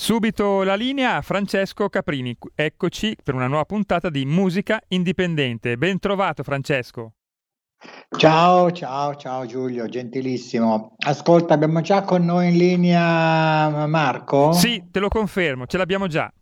Subito la linea a Francesco Caprini. Eccoci per una nuova puntata di Musica Indipendente. Ben trovato Francesco. Ciao, ciao, ciao Giulio, gentilissimo. Ascolta, abbiamo già con noi in linea Marco? Sì, te lo confermo, ce l'abbiamo già.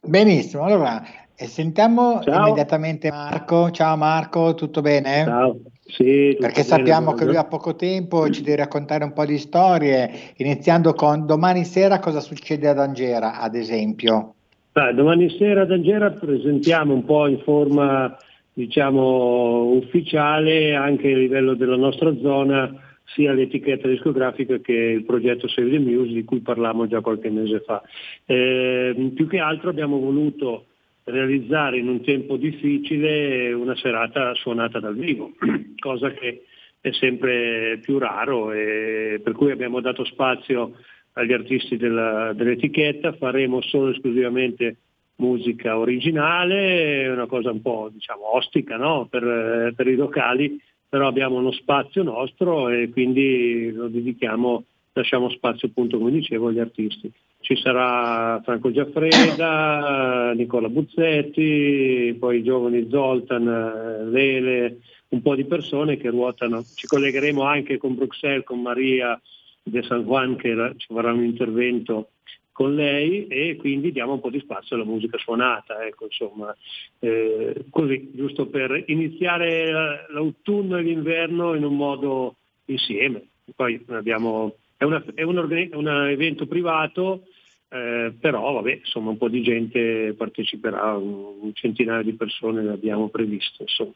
Benissimo, allora e sentiamo Ciao. immediatamente Marco. Ciao Marco, tutto bene? Ciao. Sì, Perché bene, sappiamo che buongiorno. lui ha poco tempo e ci deve raccontare un po' di storie, iniziando con domani sera cosa succede ad Angera, ad esempio. Beh, domani sera ad Angera presentiamo un po' in forma diciamo ufficiale anche a livello della nostra zona sia l'etichetta discografica che il progetto Save the Muse di cui parlavamo già qualche mese fa. Eh, più che altro abbiamo voluto realizzare in un tempo difficile una serata suonata dal vivo, cosa che è sempre più raro e per cui abbiamo dato spazio agli artisti della- dell'etichetta, faremo solo e esclusivamente musica originale, una cosa un po' diciamo ostica no? per, per i locali, però abbiamo uno spazio nostro e quindi lo dedichiamo, lasciamo spazio appunto come dicevo agli artisti. Ci sarà Franco Giaffreda, Nicola Buzzetti, poi i giovani Zoltan, Lele, un po' di persone che ruotano. Ci collegheremo anche con Bruxelles, con Maria de San Juan che ci farà un intervento con lei e quindi diamo un po' di spazio alla musica suonata, ecco, insomma, Eh, così, giusto per iniziare la- l'autunno e l'inverno in un modo insieme. Poi abbiamo, è, una- è un, organi- un evento privato, eh, però vabbè, insomma un po' di gente parteciperà, un, centinaio di persone le abbiamo previste. Insomma.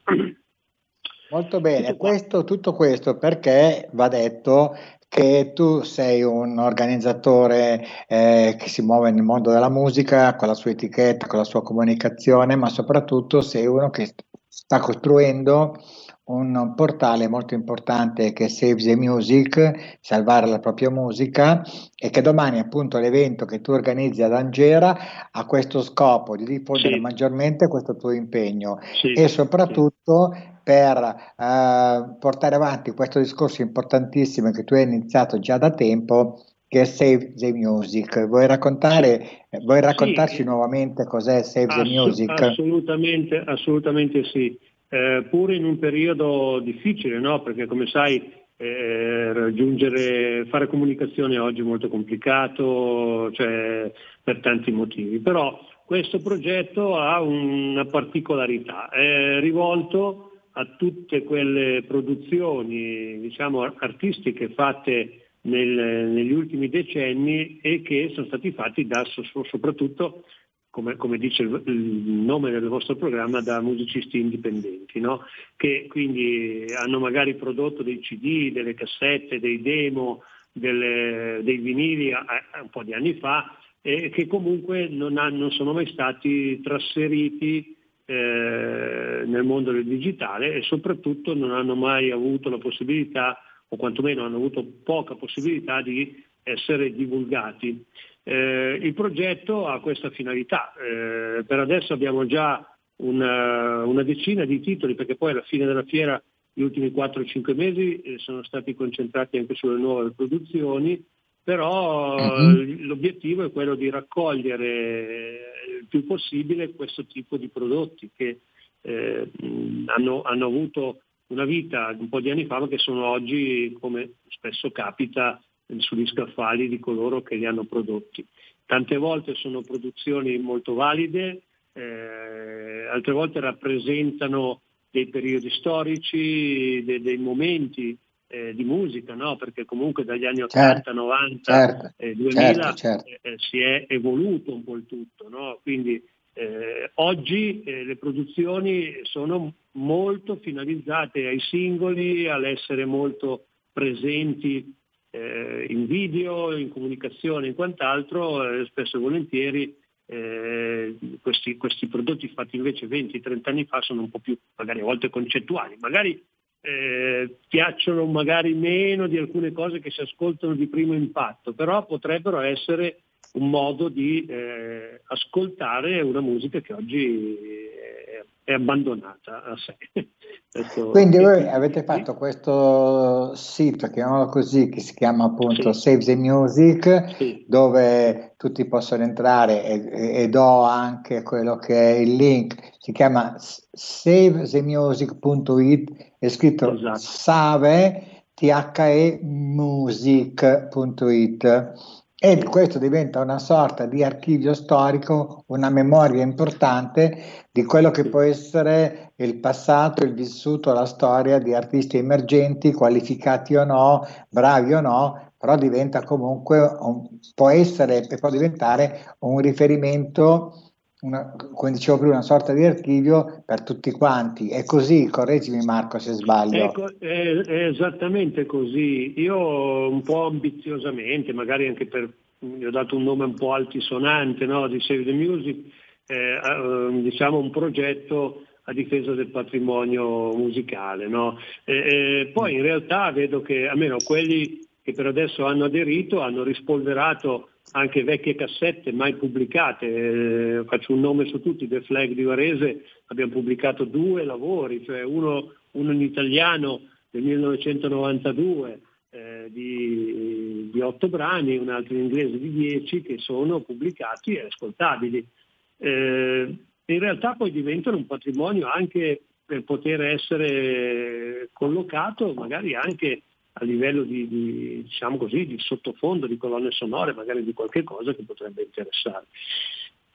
Molto bene, Tutto questo, tutto questo perché va detto che tu sei un organizzatore eh, che si muove nel mondo della musica con la sua etichetta, con la sua comunicazione, ma soprattutto sei uno che st- sta costruendo un portale molto importante che è Save the Music, salvare la propria musica e che domani appunto l'evento che tu organizzi ad Angera ha questo scopo di diffondere Sì. maggiormente questo tuo impegno Sì, e soprattutto per eh, portare avanti questo discorso importantissimo che tu hai iniziato già da tempo che è Save the Music. Vuoi raccontare, vuoi raccontarci Sì. nuovamente cos'è Save the Assu- Music? Assolutamente, assolutamente sì. Eh, pure in un periodo difficile, no? Perché come sai eh, raggiungere, fare comunicazione oggi è molto complicato, cioè, per tanti motivi. Però questo progetto ha una particolarità, è rivolto a tutte quelle produzioni diciamo, artistiche fatte nel- negli ultimi decenni e che sono stati fatti da so- soprattutto come, come dice il, nome del vostro programma, da musicisti indipendenti, no? che quindi hanno magari prodotto dei CD, delle cassette, dei demo, delle- dei vinili a- a- un po' di anni fa e che comunque non, hanno- non sono mai stati trasferiti eh, nel mondo del digitale e soprattutto non hanno mai avuto la possibilità, o quantomeno hanno avuto poca possibilità di essere divulgati. Eh, il progetto ha questa finalità. Eh, per adesso abbiamo già una, una decina di titoli, perché poi alla fine della fiera gli ultimi 4-5 mesi eh, sono stati concentrati anche sulle nuove produzioni, però eh, l'obiettivo è quello di raccogliere il più possibile questo tipo di prodotti che eh, hanno, hanno avuto una vita un po' di anni fa, ma che sono oggi, come spesso capita, sugli scaffali di coloro che li hanno prodotti. Tante volte sono produzioni molto valide, eh, altre volte rappresentano dei periodi storici, de- dei momenti eh, di musica, no? perché comunque dagli anni 80, Certo, 90, certo, eh, 2000 certo, certo. eh, eh, si è evoluto un po' il tutto. no? Quindi eh, oggi le produzioni sono molto finalizzate ai singoli, all'essere molto presenti eh, in video, in comunicazione, in quant'altro, eh, spesso e volentieri eh, questi, questi, prodotti fatti invece 20-30 anni fa sono un po' più magari a volte concettuali, magari eh, piacciono magari meno di alcune cose che si ascoltano di primo impatto, però potrebbero essere un modo di eh, ascoltare una musica che oggi è abbandonata a sé. Quindi voi avete fatto questo sito, chiamiamolo così, che si chiama appunto sì. Save the Music, sì. dove tutti possono entrare e, e, do anche quello che è il link, si chiama savethemusic.it, è scritto esatto. save, the music.it e questo diventa una sorta di archivio storico, una memoria importante di quello che può essere il passato, il vissuto, la storia di artisti emergenti, qualificati o no, bravi o no, però diventa comunque, un, può essere e può diventare un riferimento una, come dicevo prima, una sorta di archivio per tutti quanti. È così, correggimi Marco se sbaglio. Ecco, è, è, esattamente così. Io un po' ambiziosamente, magari anche per, gli ho dato un nome un po' altisonante no? di Save the Music, eh, eh, diciamo un progetto a difesa del patrimonio musicale. No? E, e poi in realtà vedo che almeno quelli che per adesso hanno aderito hanno rispolverato anche vecchie cassette mai pubblicate, eh, faccio un nome su tutti, The Flag di Varese, abbiamo pubblicato due lavori, cioè uno, uno in italiano del 1992 eh, di, di, otto brani, un altro in inglese di dieci che sono pubblicati e ascoltabili. Eh, in realtà poi diventano un patrimonio anche per poter essere collocato magari anche a livello di, di, diciamo così, di sottofondo, di colonne sonore, magari di qualche cosa che potrebbe interessare.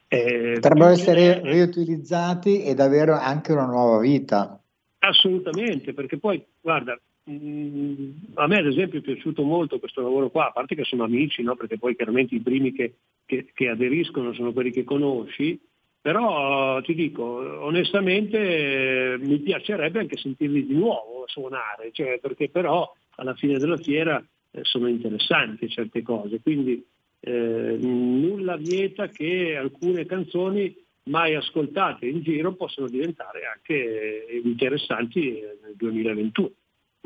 Eh, Potrebbero essere riutilizzati ed avere anche una nuova vita. Assolutamente, perché poi, guarda, mh, mm, a me ad esempio è piaciuto molto questo lavoro qua, a parte che sono amici, no? perché poi chiaramente i primi che, che, che aderiscono sono quelli che conosci, però ti dico, onestamente mi piacerebbe anche sentirli di nuovo suonare, cioè, perché però alla fine della fiera eh, sono interessanti certe cose, quindi eh, nulla vieta che alcune canzoni mai ascoltate in giro possono diventare anche interessanti nel 2021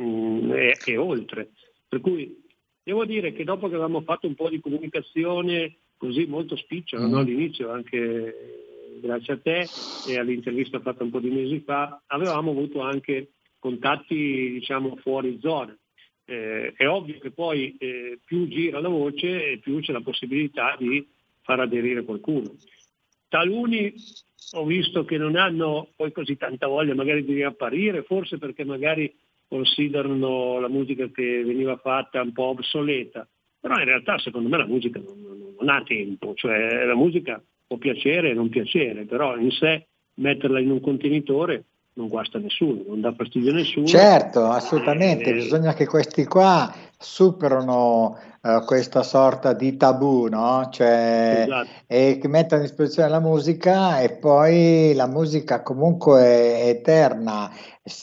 mm, e, e oltre. Per cui devo dire che dopo che avevamo fatto un po' di comunicazione così molto spicciola mm. no? all'inizio, anche grazie a te e all'intervista fatta un po' di mesi fa, avevamo avuto anche contatti diciamo fuori zona eh, è ovvio che poi eh, più gira la voce e più c'è la possibilità di far aderire qualcuno. Taluni ho visto che non hanno poi così tanta voglia magari di riapparire, forse perché magari considerano la musica che veniva fatta un po' obsoleta, però in realtà secondo me la musica non, non, non ha tempo, cioè la musica può piacere e non piacere, però in sé metterla in un contenitore non guasta nessuno, non dà fastidio a nessuno. Certo, assolutamente, eh, bisogna che questi qua superano uh, questa sorta di tabù, no? Cioè, esatto. e che mettano a disposizione la musica e poi la musica comunque è eterna,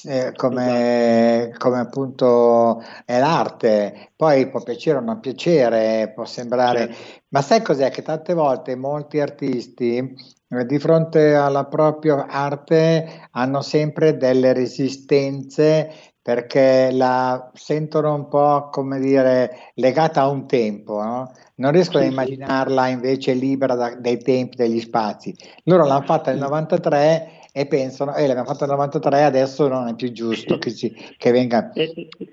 eh, come, esatto. come, appunto è l'arte. Poi può piacere o non piacere, può sembrare... Certo. Ma sai cos'è? Che tante volte molti artisti eh, di fronte alla propria arte hanno sempre delle resistenze perché la sentono un po' come dire legata a un tempo, no? non riescono a immaginarla invece libera da, dai tempi, dagli spazi. Loro l'hanno fatta nel 93 e pensano, eh, l'abbiamo fatta nel 93, adesso non è più giusto che, si, che venga,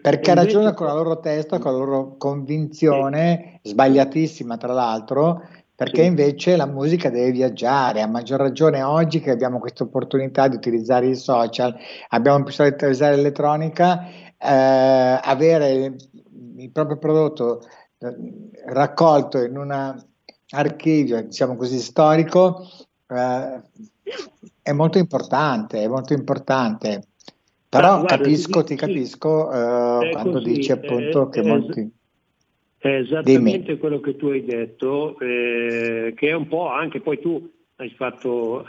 perché ragionano con la loro testa, con la loro convinzione, sbagliatissima tra l'altro, perché invece la musica deve viaggiare, a maggior ragione oggi che abbiamo questa opportunità di utilizzare i social, abbiamo più di utilizzare l'elettronica, eh, avere il proprio prodotto eh, raccolto in un archivio, diciamo così, storico, eh, è molto importante, è molto importante. Però guarda, capisco, ti, ti capisco eh, quando così, dici appunto che molti... È esattamente Dimmi. quello che tu hai detto, eh, che è un po' anche poi tu hai fatto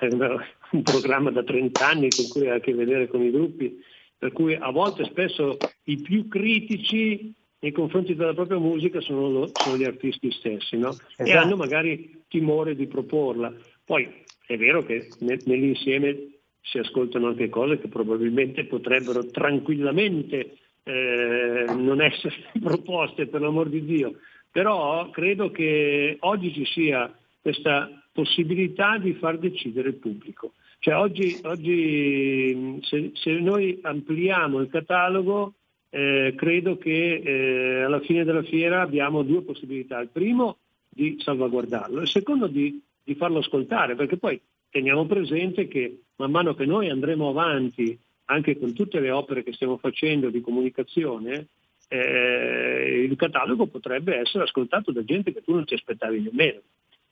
un programma da 30 anni con cui hai a che vedere con i gruppi, per cui a volte spesso i più critici nei confronti della propria musica sono, sono gli artisti stessi, no? esatto. E hanno magari timore di proporla. Poi è vero che nell'insieme si ascoltano anche cose che probabilmente potrebbero tranquillamente eh, non essere proposte per l'amor di Dio, però credo che oggi ci sia questa possibilità di far decidere il pubblico. Cioè oggi, oggi se, se, noi ampliamo il catalogo, eh, credo che eh, alla fine della fiera abbiamo due possibilità. Il primo di salvaguardarlo, il secondo di, di farlo ascoltare, perché poi teniamo presente che man mano che noi andremo avanti anche con tutte le opere che stiamo facendo di comunicazione, eh, il catalogo potrebbe essere ascoltato da gente che tu non ti aspettavi nemmeno.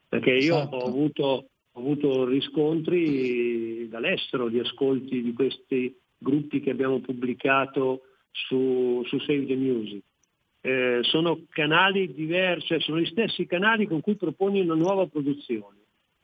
Perché io esatto. ho, avuto, ho avuto riscontri dall'estero di ascolti di questi gruppi che abbiamo pubblicato su, su Save the Music. Eh, sono canali diversi, cioè sono gli stessi canali con cui proponi una nuova produzione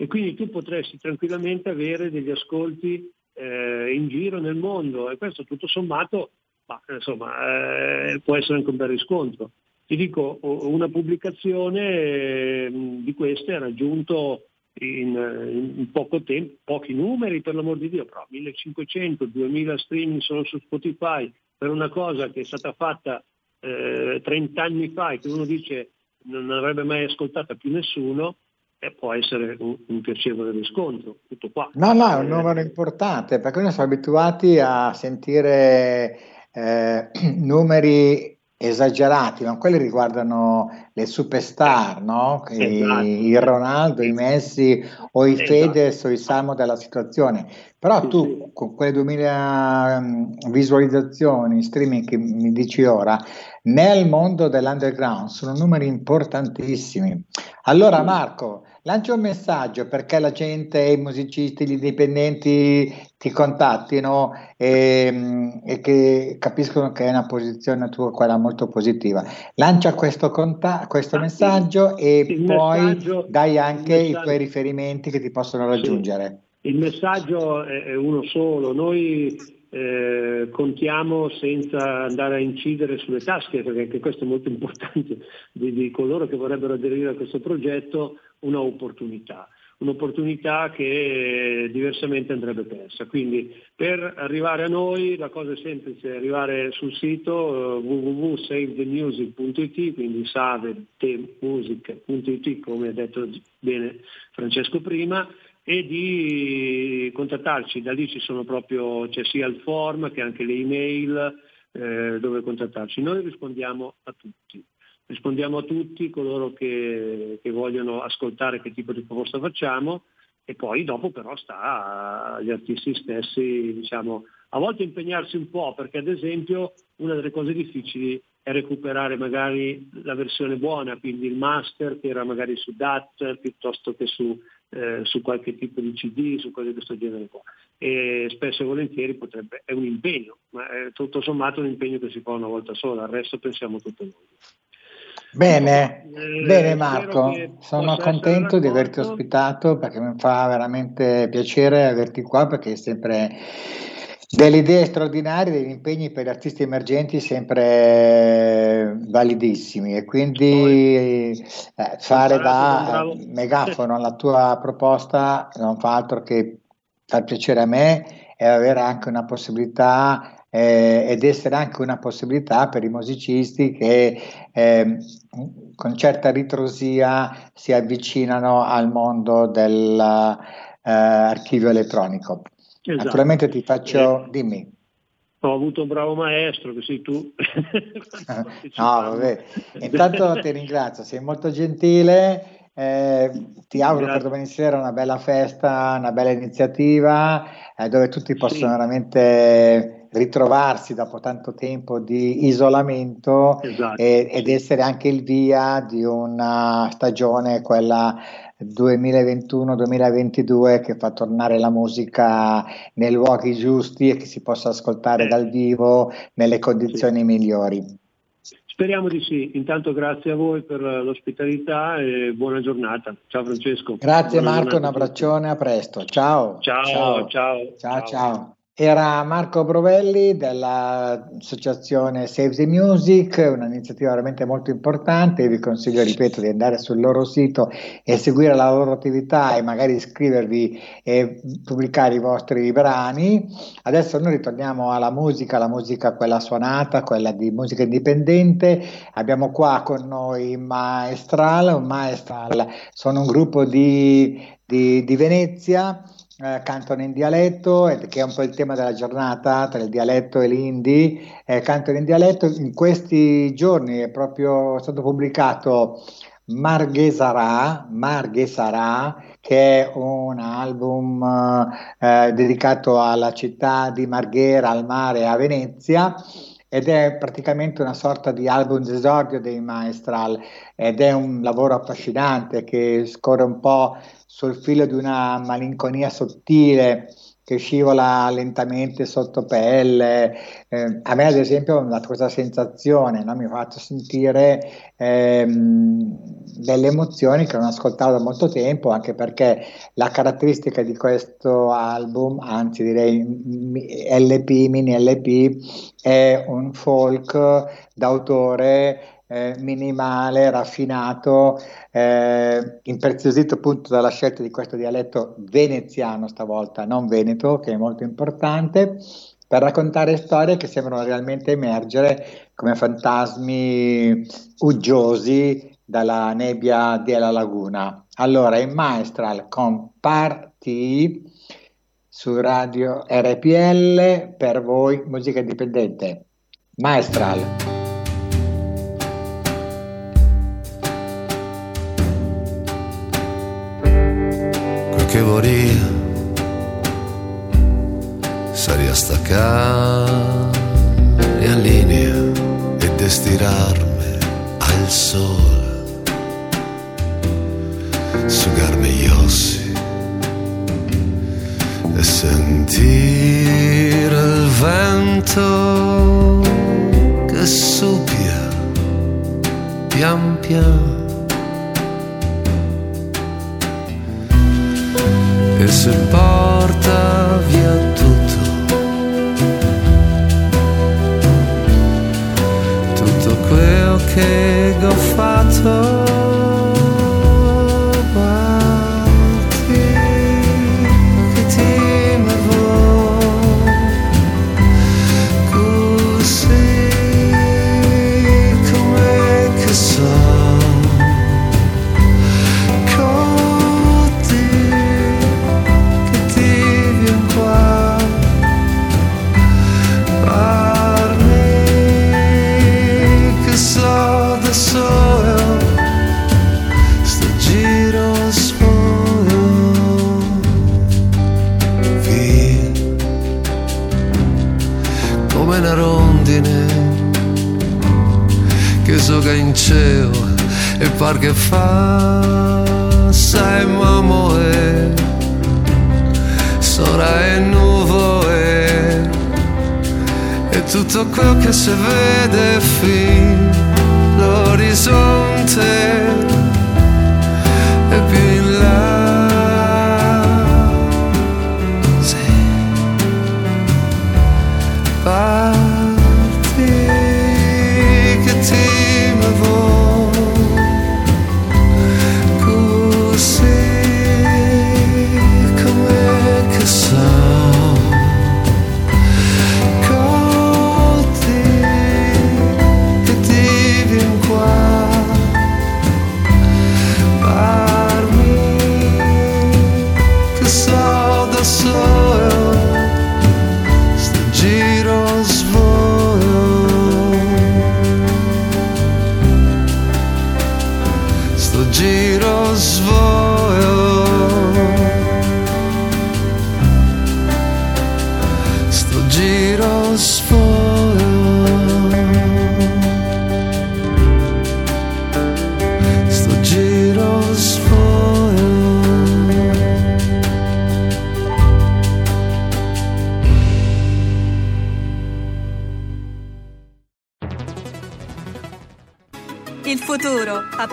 e quindi tu potresti tranquillamente avere degli ascolti eh, in giro nel mondo e questo tutto sommato ma, insomma, eh, può essere anche un bel riscontro. Ti dico, una pubblicazione eh, di queste ha raggiunto in, in, poco tempo, pochi numeri per l'amor di Dio, però 1500, 2000 streaming solo su Spotify per una cosa che è stata fatta eh, 30 anni fa e che uno dice non avrebbe mai ascoltata più nessuno, eh, può essere un, un, piacevole riscontro. Tutto qua. No, no, è un eh, numero importante perché noi siamo abituati a sentire eh, numeri esagerati, ma quelli riguardano le superstar, no? esatto. I, I, Ronaldo, i Messi o i esatto. Fedez o i Salmo della situazione. Però tu con quelle 2000 mm, visualizzazioni, streaming che mi dici ora, nel mondo dell'underground sono numeri importantissimi. Allora Marco, lancia un messaggio perché la gente, i musicisti, gli indipendenti ti contattino e, e che capiscono che è una posizione tua quella molto positiva. Lancia questo, conta- questo ah, messaggio e il poi messaggio, dai anche i tuoi riferimenti che ti possono raggiungere. Il messaggio è uno solo, noi eh, contiamo senza andare a incidere sulle tasche, perché anche questo è molto importante, di, di coloro che vorrebbero aderire a questo progetto, un'opportunità un'opportunità che diversamente andrebbe persa. Quindi per arrivare a noi la cosa è semplice, arrivare sul sito uh, www.savethemusic.it, quindi savethemusic.it come ha detto bene Francesco prima, e di contattarci, da lì ci sono proprio, c'è sia il form che anche le email eh, dove contattarci. Noi rispondiamo a tutti, rispondiamo a tutti coloro che, che vogliono ascoltare che tipo di proposta facciamo e poi dopo però sta agli artisti stessi, diciamo, a volte impegnarsi un po' perché ad esempio una delle cose difficili è recuperare magari la versione buona, quindi il master che era magari su DAT piuttosto che su eh, su qualche tipo di CD, su cose di questo genere qua. E spesso e volentieri potrebbe, è un impegno, ma è tutto sommato un impegno che si fa una volta sola, al resto pensiamo tutto noi. Bene, eh, bene Marco, sono contento di averti ospitato perché mi fa veramente piacere averti qua perché è sempre delle idee straordinarie, degli impegni per gli artisti emergenti sempre validissimi. E quindi eh, fare da megafono alla tua proposta non fa altro che far piacere a me e avere anche una possibilità eh, ed essere anche una possibilità per i musicisti che eh, con certa ritrosia si avvicinano al mondo dell'archivio eh, elettronico. Esatto. Naturalmente ti faccio, eh, dimmi. Ho avuto un bravo maestro, che sei tu. no, vabbè. Intanto ti ringrazio, sei molto gentile. Eh, ti auguro Grazie. per domani sera una bella festa, una bella iniziativa eh, dove tutti possono sì. veramente ritrovarsi dopo tanto tempo di isolamento esatto. e, ed essere anche il via di una stagione, quella 2021-2022 che fa tornare la musica nei luoghi giusti e che si possa ascoltare dal vivo nelle condizioni sì. migliori. Speriamo di sì. Intanto grazie a voi per l'ospitalità e buona giornata. Ciao Francesco. Grazie buona Marco, un abbraccione, a presto. Ciao. Ciao, ciao. Ciao, ciao. ciao. Era Marco Brovelli dell'associazione Save the Music, un'iniziativa veramente molto importante. Vi consiglio, ripeto, di andare sul loro sito e seguire la loro attività e magari iscrivervi e pubblicare i vostri brani. Adesso noi ritorniamo alla musica, la musica quella suonata, quella di musica indipendente. Abbiamo qua con noi Maestral, Maestral sono un gruppo di, di, di Venezia eh, cantano in dialetto, che è un po' il tema della giornata tra il dialetto e l'indie, eh, cantano in dialetto. In questi giorni è proprio stato pubblicato Marghesarà, Marghesarà, che è un album eh, dedicato alla città di Marghera, al mare, a Venezia ed è praticamente una sorta di album d'esordio dei Maestral ed è un lavoro affascinante che scorre un po' sul filo di una malinconia sottile che scivola lentamente sotto pelle. Eh, a me, ad esempio, dato questa sensazione, no? mi ha fatto sentire ehm, delle emozioni che non ascoltavo da molto tempo, anche perché la caratteristica di questo album, anzi direi LP, mini LP, è un folk d'autore eh, minimale, raffinato, eh, impreziosito appunto dalla scelta di questo dialetto veneziano stavolta, non veneto, che è molto importante, per raccontare storie che sembrano realmente emergere come fantasmi uggiosi dalla nebbia della laguna. Allora, in Maestral con Parti su radio RPL per voi musica indipendente. Maestral. Che vorria saria staccare in linea e destirarmi al sole sugarmi gli ossi e sentire il vento che suppia pian piano e se porta via tutto, tutto quello che ho fatto. de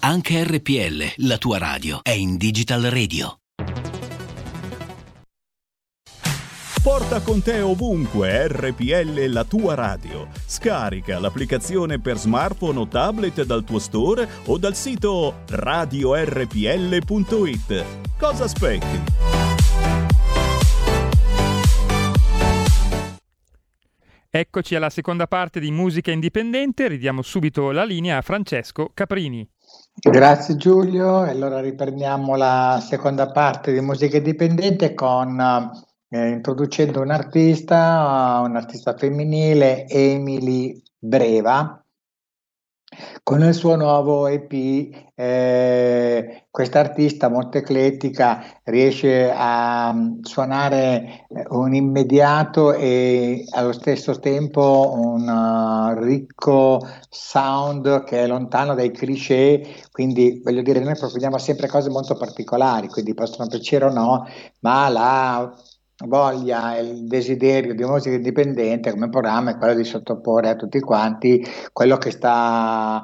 Anche RPL, la tua radio, è in Digital Radio. Porta con te ovunque RPL la tua radio. Scarica l'applicazione per smartphone o tablet dal tuo store o dal sito radiorpl.it. Cosa aspetti? Eccoci alla seconda parte di Musica Indipendente, ridiamo subito la linea a Francesco Caprini. Grazie Giulio, allora riprendiamo la seconda parte di Musica Indipendente con eh, introducendo un artista, un artista femminile, Emily Breva, con il suo nuovo EP, eh, questa artista molto eclettica riesce a um, suonare un immediato e allo stesso tempo un uh, ricco sound che è lontano dai cliché, quindi voglio dire, noi proponiamo sempre cose molto particolari, quindi possono piacere o no, ma la voglia e il desiderio di musica indipendente come programma è quello di sottoporre a tutti quanti quello che sta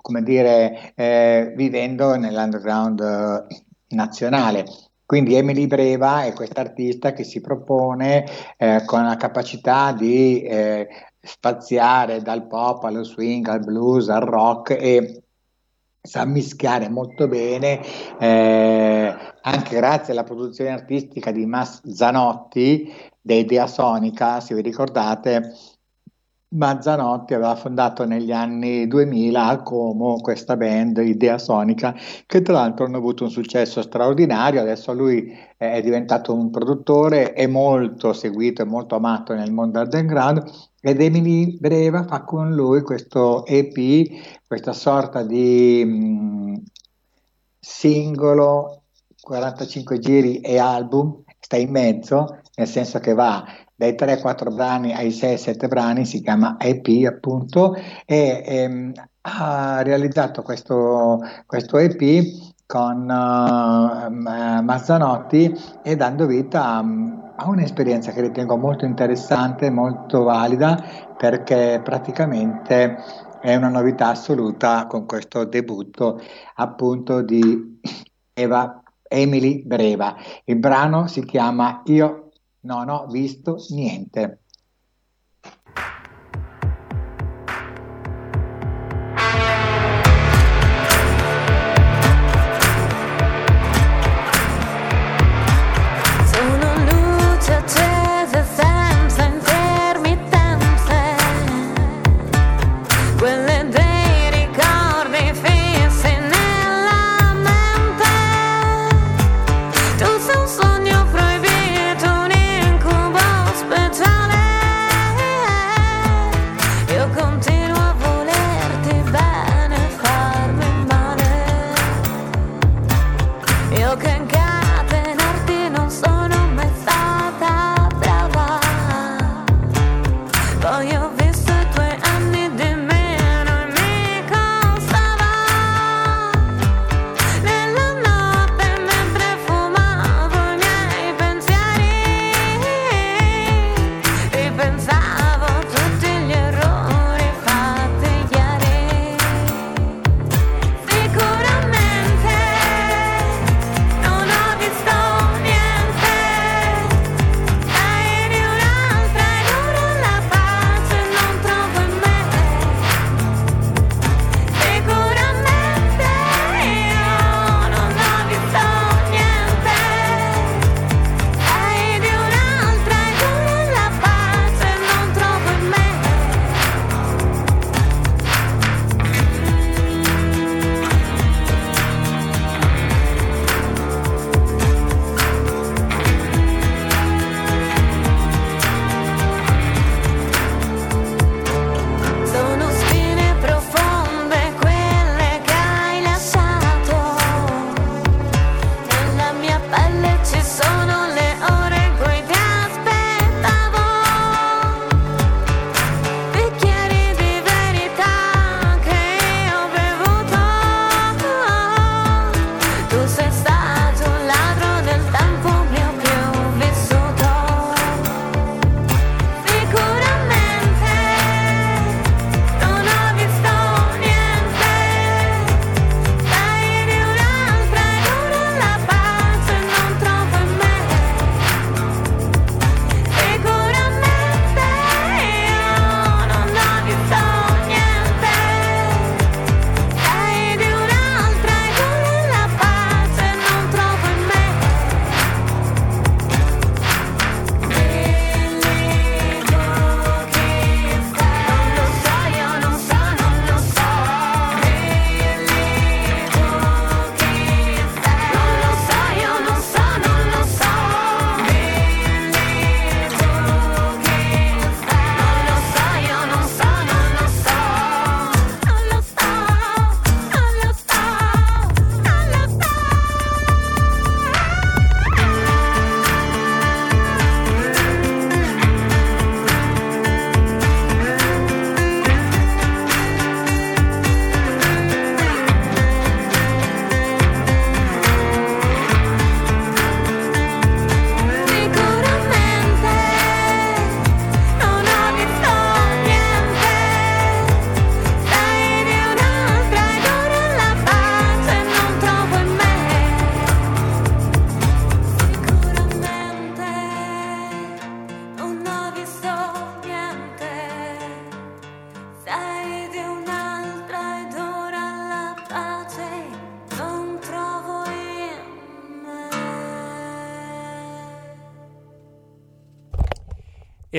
come dire eh, vivendo nell'underground eh, nazionale. Quindi Emily Breva è quest'artista che si propone eh, con la capacità di eh, spaziare dal pop allo swing al blues al rock e sa mischiare molto bene, eh, anche grazie alla produzione artistica di Mas Zanotti, dei Dea Sonica, se vi ricordate, Mazzanotti aveva fondato negli anni 2000 a Como questa band Idea Sonica che tra l'altro hanno avuto un successo straordinario, adesso lui è diventato un produttore, è molto seguito e molto amato nel mondo underground ed Emily Breva fa con lui questo EP, questa sorta di mh, mm, singolo 45 giri e album, sta in mezzo, nel senso che va dai 3-4 brani ai 6-7 brani, si chiama EP appunto, e ehm, ha realizzato questo, questo EP con uh, Mazzanotti e dando vita a, a, un'esperienza che ritengo molto interessante, molto valida, perché praticamente è una novità assoluta con questo debutto appunto di Eva Emily Breva. Il brano si chiama Io non ho visto niente.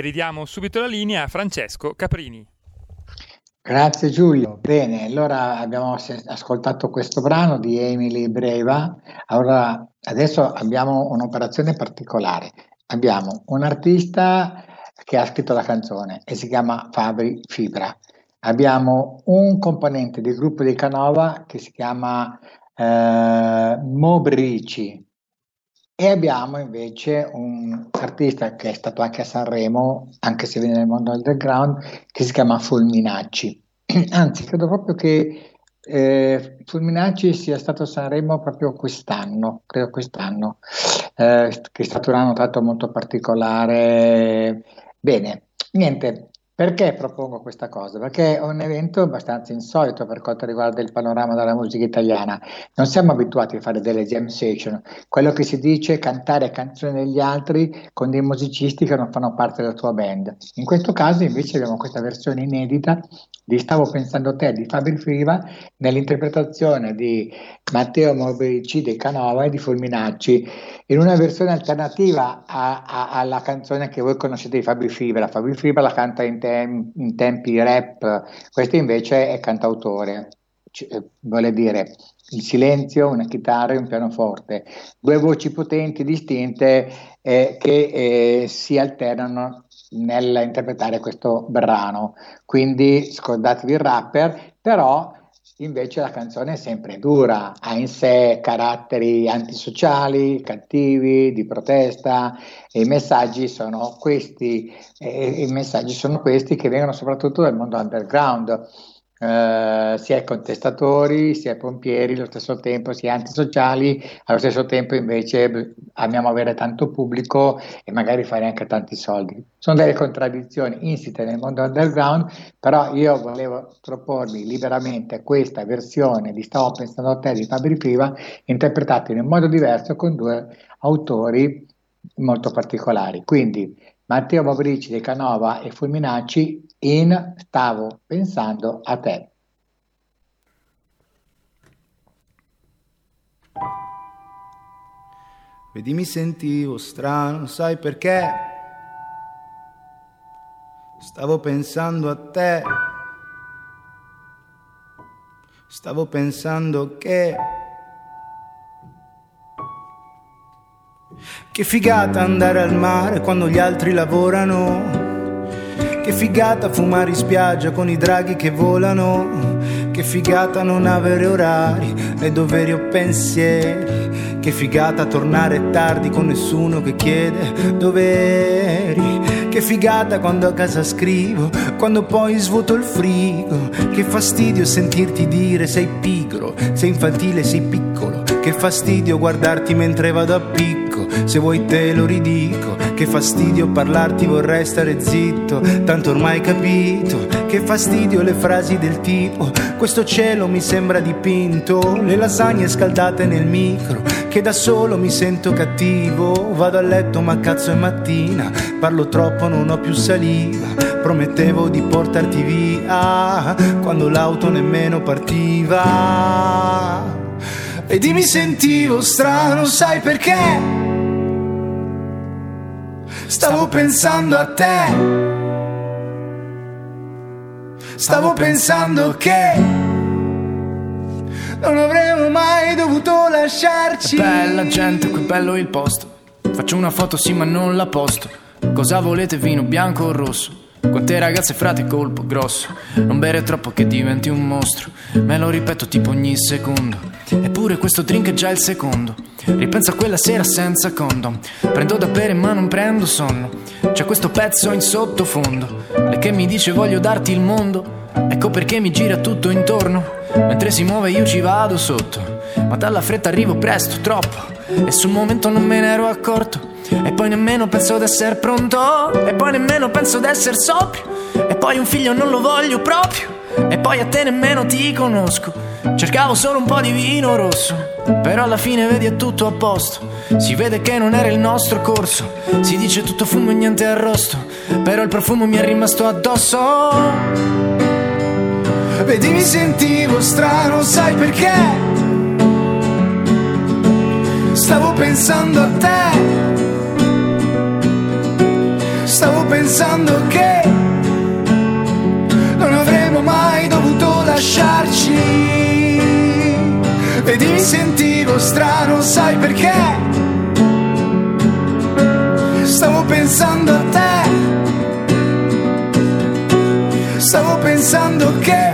Ridiamo subito la linea a Francesco Caprini. Grazie Giulio. Bene, allora abbiamo ascoltato questo brano di Emily Breva. Allora, adesso abbiamo un'operazione particolare. Abbiamo un artista che ha scritto la canzone e si chiama Fabri Fibra. Abbiamo un componente del gruppo di Canova che si chiama eh, Mobrici e abbiamo invece un artista che è stato anche a Sanremo, anche se viene nel mondo underground, che si chiama Fulminacci. Anzi, credo proprio che eh, Fulminacci sia stato a Sanremo proprio quest'anno, credo quest'anno, eh, che è stato un anno tanto molto particolare. Bene, niente, perché propongo questa cosa? Perché è un evento abbastanza insolito per quanto riguarda il panorama della musica italiana. Non siamo abituati a fare delle jam session. Quello che si dice cantare canzoni degli altri con dei musicisti che non fanno parte della tua band. In questo caso invece abbiamo questa versione inedita di Stavo pensando te di Fabio Friva nell'interpretazione di Matteo Morbici di Canova e di Fulminacci in una versione alternativa a, a, alla canzone che voi conoscete di Fabio Fibra. Fabio Fibra la canta in, tem, in tempi rap, questo invece è cantautore, C- eh, vuole dire il silenzio, una chitarra e un pianoforte, due voci potenti, distinte eh, che eh, si alternano nell'interpretare questo brano. Quindi scordatevi il rapper, però Invece la canzone è sempre dura, ha in sé caratteri antisociali, cattivi, di protesta e i messaggi sono questi, i messaggi sono questi che vengono soprattutto dal mondo underground eh, sia contestatori, sia pompieri, allo stesso tempo sia antisociali, allo stesso tempo invece amiamo avere tanto pubblico e magari fare anche tanti soldi. Sono delle contraddizioni insite nel mondo underground, però io volevo proporvi liberamente questa versione di Stavo pensando a te di Fabri Priva, interpretata in un modo diverso con due autori molto particolari. Quindi Matteo Bobrici di Canova e Fulminacci in Stavo pensando a te. Vedi, mi sentivo strano, sai perché? Stavo pensando a te. Stavo pensando che Che figata andare al mare quando gli altri lavorano. Che figata fumare in spiaggia con i draghi che volano. Che figata non avere orari, né doveri o pensieri. Che figata tornare tardi con nessuno che chiede doveri. Che figata quando a casa scrivo, quando poi svuoto il frigo. Che fastidio sentirti dire sei pigro, sei infantile, sei piccolo. Che fastidio guardarti mentre vado a picco. Se vuoi te lo ridico, che fastidio parlarti vorrei stare zitto, tanto ormai capito, che fastidio le frasi del tipo, questo cielo mi sembra dipinto, le lasagne scaldate nel micro, che da solo mi sento cattivo, vado a letto ma cazzo è mattina, parlo troppo non ho più saliva, promettevo di portarti via, quando l'auto nemmeno partiva. Ed mi sentivo strano, sai perché? Stavo pensando a te. Stavo pensando che non avremmo mai dovuto lasciarci. Bella gente, qui bello il posto. Faccio una foto sì ma non la posto. Cosa volete, vino bianco o rosso? Quante ragazze frate colpo grosso. Non bere troppo che diventi un mostro. Me lo ripeto tipo ogni secondo. Eppure questo drink è già il secondo. Ripenso a quella sera senza condom. Prendo da bere ma non prendo sonno. C'è questo pezzo in sottofondo. Lei che mi dice voglio darti il mondo. Ecco perché mi gira tutto intorno. Mentre si muove io ci vado sotto. Ma dalla fretta arrivo presto, troppo. E sul momento non me ne ero accorto e poi nemmeno penso d'essere pronto. E poi nemmeno penso d'essere sobrio. E poi un figlio non lo voglio proprio. E poi a te nemmeno ti conosco. Cercavo solo un po' di vino rosso. Però alla fine vedi è tutto a posto. Si vede che non era il nostro corso. Si dice tutto fumo e niente arrosto. Però il profumo mi è rimasto addosso. Vedi, mi sentivo strano, sai perché? Stavo pensando a te pensando che non avremmo mai dovuto lasciarci. Vedi, mi sentivo strano, sai perché? Stavo pensando a te. Stavo pensando che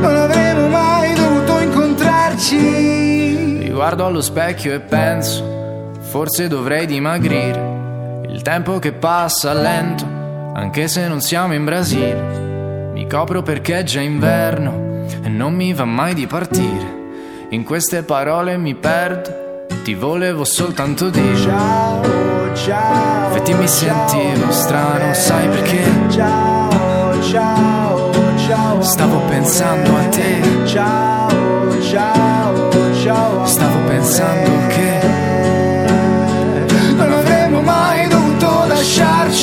non avremmo mai dovuto incontrarci. Mi guardo allo specchio e penso, forse dovrei dimagrire. Tempo che passa lento, anche se non siamo in Brasile. Mi copro perché è già inverno e non mi va mai di partire. In queste parole mi perdo, ti volevo soltanto dire. Ciao, ciao. Vedi mi sentivo strano, sai perché? Ciao, ciao, ciao. Stavo pensando a te. Ciao, ciao, ciao. Stavo pensando che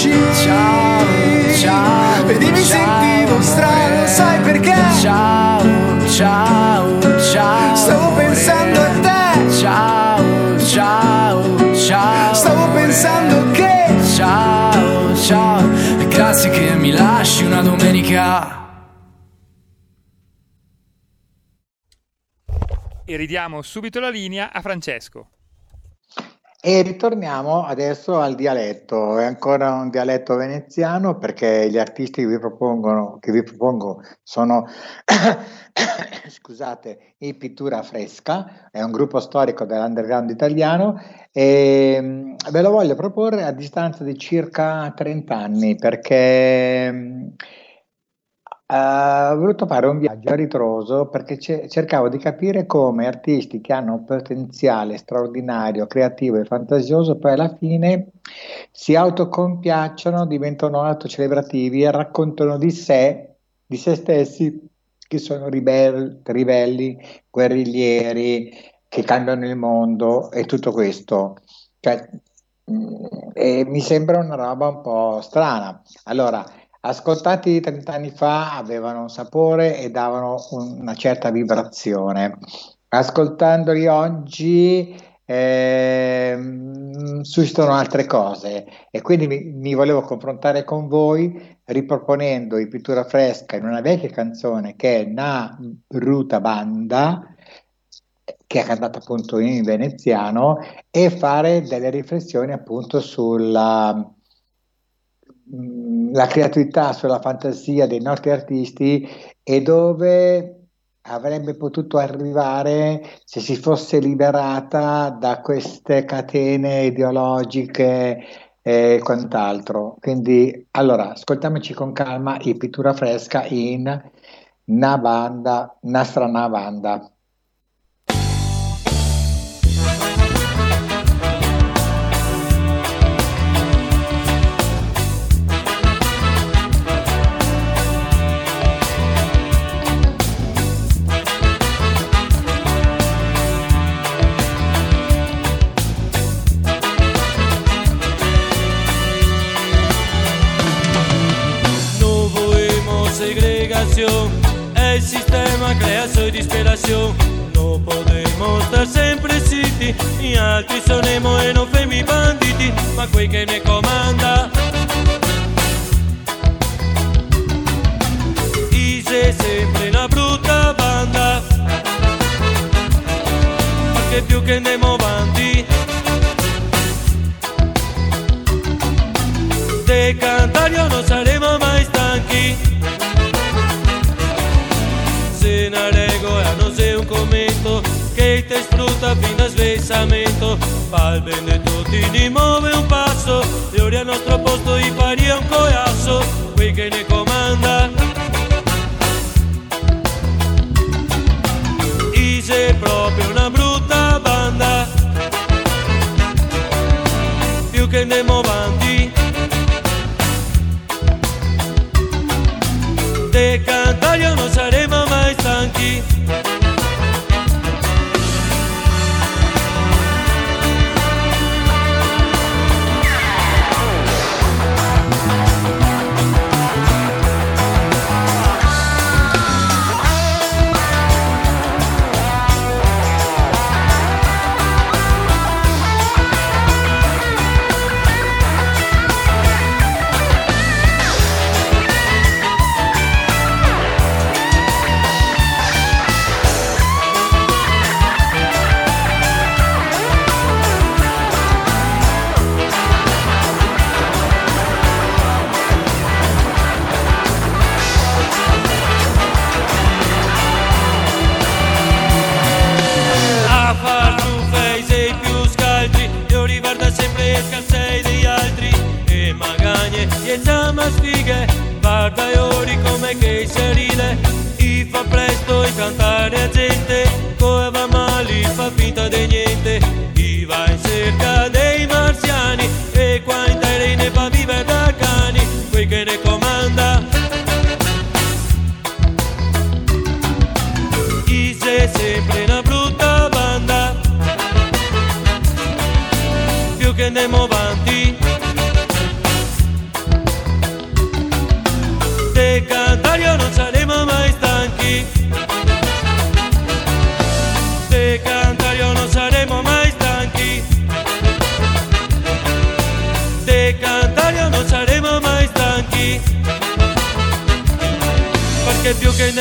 lasciarci. Ciao, ciao. Vedi, mi ciao, sentivo strano, sai perché? Ciao, ciao, ciao. Stavo pensando a te. Ciao, ciao, ciao. Stavo pensando che Ciao, ciao. Grazie che mi lasci una domenica. E ridiamo subito la linea a Francesco. E ritorniamo adesso al dialetto, è ancora un dialetto veneziano perché gli artisti che vi, propongono, che vi propongo sono, scusate, i Pittura Fresca, è un gruppo storico dell'underground italiano e mm, ve lo voglio proporre a distanza di circa 30 anni perché mm, ho voluto fare un viaggio a ritroso perché ce- cercavo di capire come artisti che hanno un potenziale straordinario, creativo e fantasioso poi alla fine si autocompiacciono, diventano autocelebrativi e raccontano di sé, di se stessi, che sono ribel- ribelli, guerriglieri, che cambiano il mondo e tutto questo. Cioè, mm, e mi sembra una roba un po' strana. Allora, ascoltati 30 anni fa avevano un sapore e davano un- una certa vibrazione. Ascoltandoli oggi ehm, suscitano altre cose e quindi mi, mi volevo confrontare con voi riproponendo i Pittura Fresca in una vecchia canzone che è Na Ruta Banda che ha cantato appunto in veneziano e fare delle riflessioni appunto sulla mh, la creatività, sulla fantasia dei nostri artisti e dove avrebbe potuto arrivare se si fosse liberata da queste catene ideologiche e quant'altro. Quindi, allora, ascoltiamoci con calma i Pittura Fresca in Na banda, Nastra na su disperación. No podemos estar sempre zitti, gli altri sonemo e non fermi banditi, ma quei che ne comanda. Dice sempre una brutta banda, perché più che andiamo avanti. De cantario non saremo mai stanchi commento Che ti sfrutta fino a bene di tutti, ni muove un passo E ora al nostro posto i pari è un corasso Qui che ne comanda. Ise proprio una brutta banda Più che andiamo avanti De cantario non saremo mai stanchi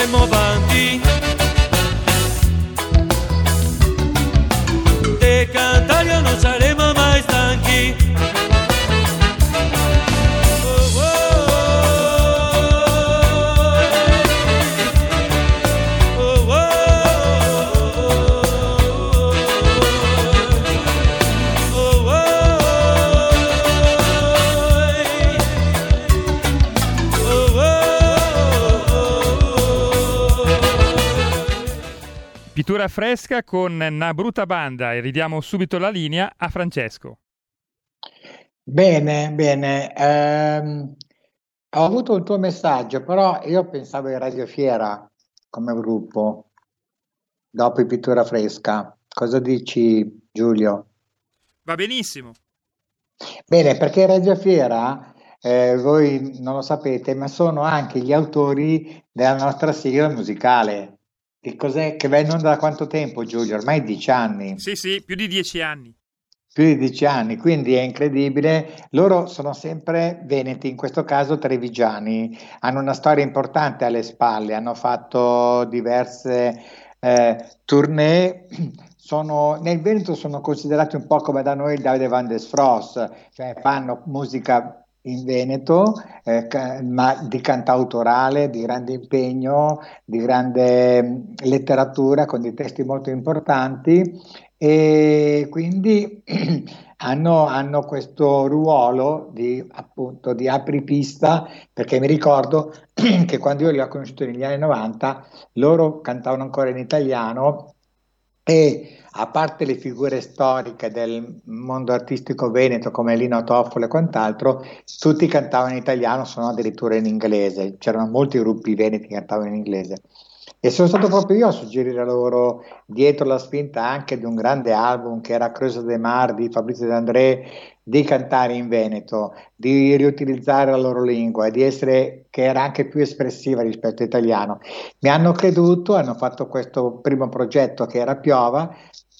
Perché più Pittura fresca con una brutta banda e ridiamo subito la linea a Francesco. Bene, bene. Ehm, ho avuto il tuo messaggio, però io pensavo ai Radio Fiera come gruppo, dopo i Pittura Fresca. Cosa dici, Giulio? Va benissimo. Bene, perché Radio Fiera, eh, voi non lo sapete, ma sono anche gli autori della nostra sigla musicale. Che cos'è che va in onda da quanto tempo, Giulio? Ormai dieci anni. Sì, sì, più di dieci anni. più di dieci anni, quindi è incredibile. Loro sono sempre veneti, in questo caso trevigiani, hanno una storia importante alle spalle, hanno fatto diverse eh, tournée. Sono, nel Veneto sono considerati un po' come da noi il Davide Van der Frost, cioè fanno musica in Veneto, eh, ma di cantautorale, di grande impegno, di grande mh, letteratura, con dei testi molto importanti. E quindi hanno, hanno questo ruolo di, appunto, di apripista, perché mi ricordo che quando io li ho conosciuti negli anni 90, loro cantavano ancora in italiano e a parte le figure storiche del mondo artistico veneto come Lino Toffolo e quant'altro, tutti cantavano in italiano, se no addirittura in inglese. C'erano molti gruppi veneti che cantavano in inglese. E sono stato proprio io a suggerire loro, dietro la spinta anche di un grande album che era Creuse de Mar di Fabrizio De André, di cantare in veneto, di riutilizzare la loro lingua e di essere che era anche più espressiva rispetto all'italiano. Mi hanno creduto, hanno fatto questo primo progetto che era Piova,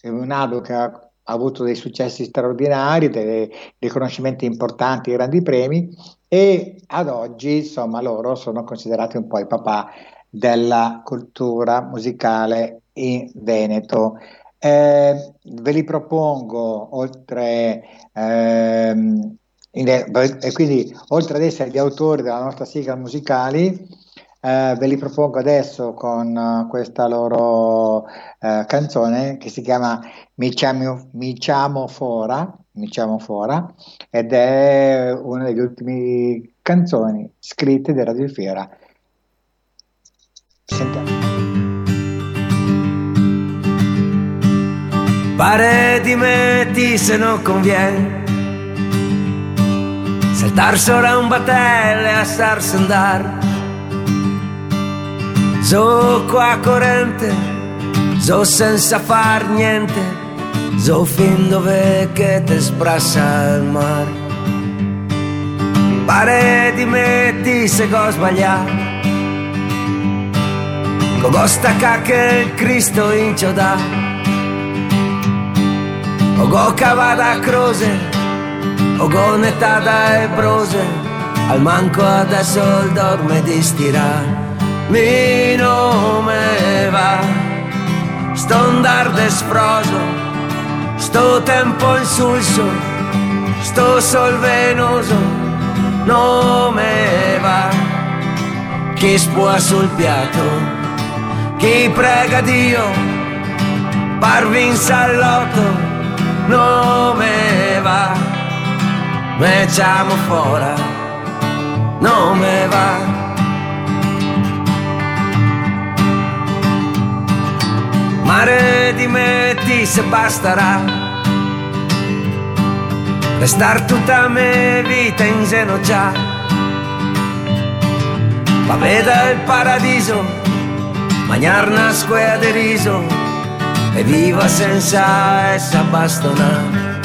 un album che ha avuto dei successi straordinari, dei riconoscimenti importanti, grandi premi e ad oggi insomma loro sono considerati un po' i papà della cultura musicale in Veneto. Eh, ve li propongo oltre ehm, in- e quindi oltre ad essere gli autori della nostra sigla musicali eh, ve li propongo adesso con eh, questa loro eh, canzone che si chiama Mi chiamo, Fora, Fora ed è una delle ultime canzoni scritte da Radio Fiera. Sentiamo. Pare dimetti se non conviene Saltar sopra un batelle a starsi andar So qua corrente So senza far niente So fin dove che te sbrassa il mare. Pare dimetti se ho sbagliato Come stacca che Cristo inciodà o go cavata a croce, o go nettata e brose, al manco adesso il dorme di stirà. Mi nome va, sto andarde sfroso, sto tempo insulso, sto sol venoso, nome va. Chi spua sul piatto, chi prega Dio parvi in salotto non me va, me echamo fuori, non me va. Mare di me ti se basterà restar tutta me vita in già. ma veda il paradiso Magnar una squea di riso E viva senza essa bastonare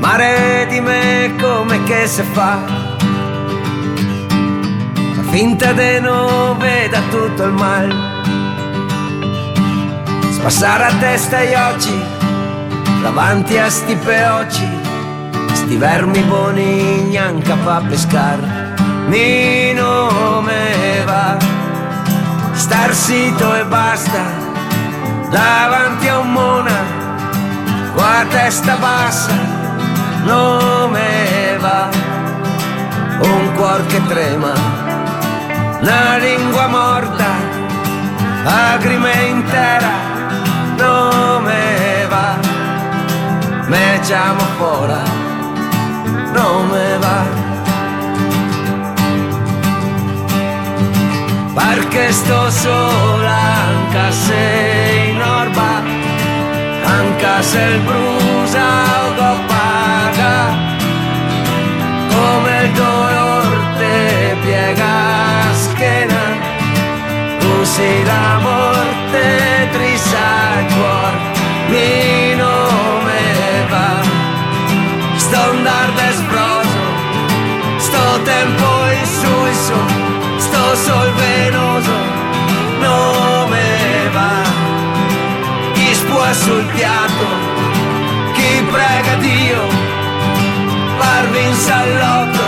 Mare di me come che se fa? La finta de non veda tutto il mal. Spassare a testa gli occhi Davanti a sti peocci Sti vermi buoni neanche fa pescar. Mi nome va Star sito e basta Davanti a un mona Qua testa bassa non me va un cuore che trema, una lingua morta, lacrime intera, non me va, me chiamo fuori, non me va. Perché sto sola anche se in orba, anche se il brusa o coppa come il dolor te piega schiena usi la morte trisa il cuore mi nome va. Sto andar desproso sto tempo in suiso sto sol venoso nome va. Chi spua sul piatto chi prega Dio farvi in salotto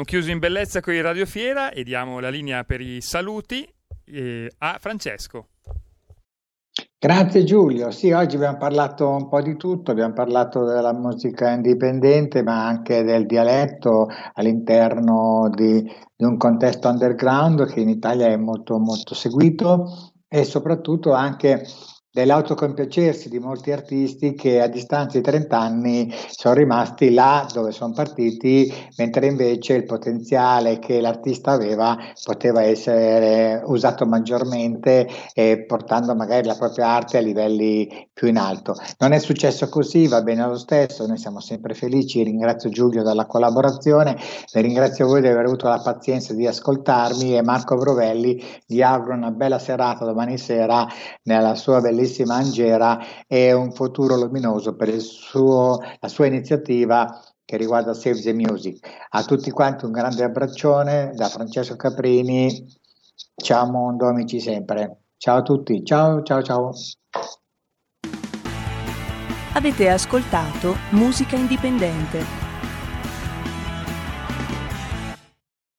Abbiamo chiuso in bellezza con il Radio Fiera e diamo la linea per i saluti eh, a Francesco. Grazie Giulio, sì, oggi abbiamo parlato un po' di tutto, abbiamo parlato della musica indipendente ma anche del dialetto all'interno di, di un contesto underground che in Italia è molto molto seguito e soprattutto anche dell'autocompiacersi di molti artisti che a distanza di 30 anni sono rimasti là dove sono partiti, mentre invece il potenziale che l'artista aveva poteva essere usato maggiormente e portando magari la propria arte a livelli più in alto. Non è successo così, va bene lo stesso, noi siamo sempre felici, ringrazio Giulio della collaborazione, ringrazio voi di aver avuto la pazienza di ascoltarmi e Marco Brovelli vi auguro una bella serata domani sera nella sua bellissima bellissima Angera e un futuro luminoso per suo, la sua iniziativa che riguarda Save the Music. A tutti quanti un grande abbraccione da Francesco Caprini. Ciao mondo, amici sempre. Ciao a tutti. Ciao, ciao, ciao. Avete ascoltato Musica Indipendente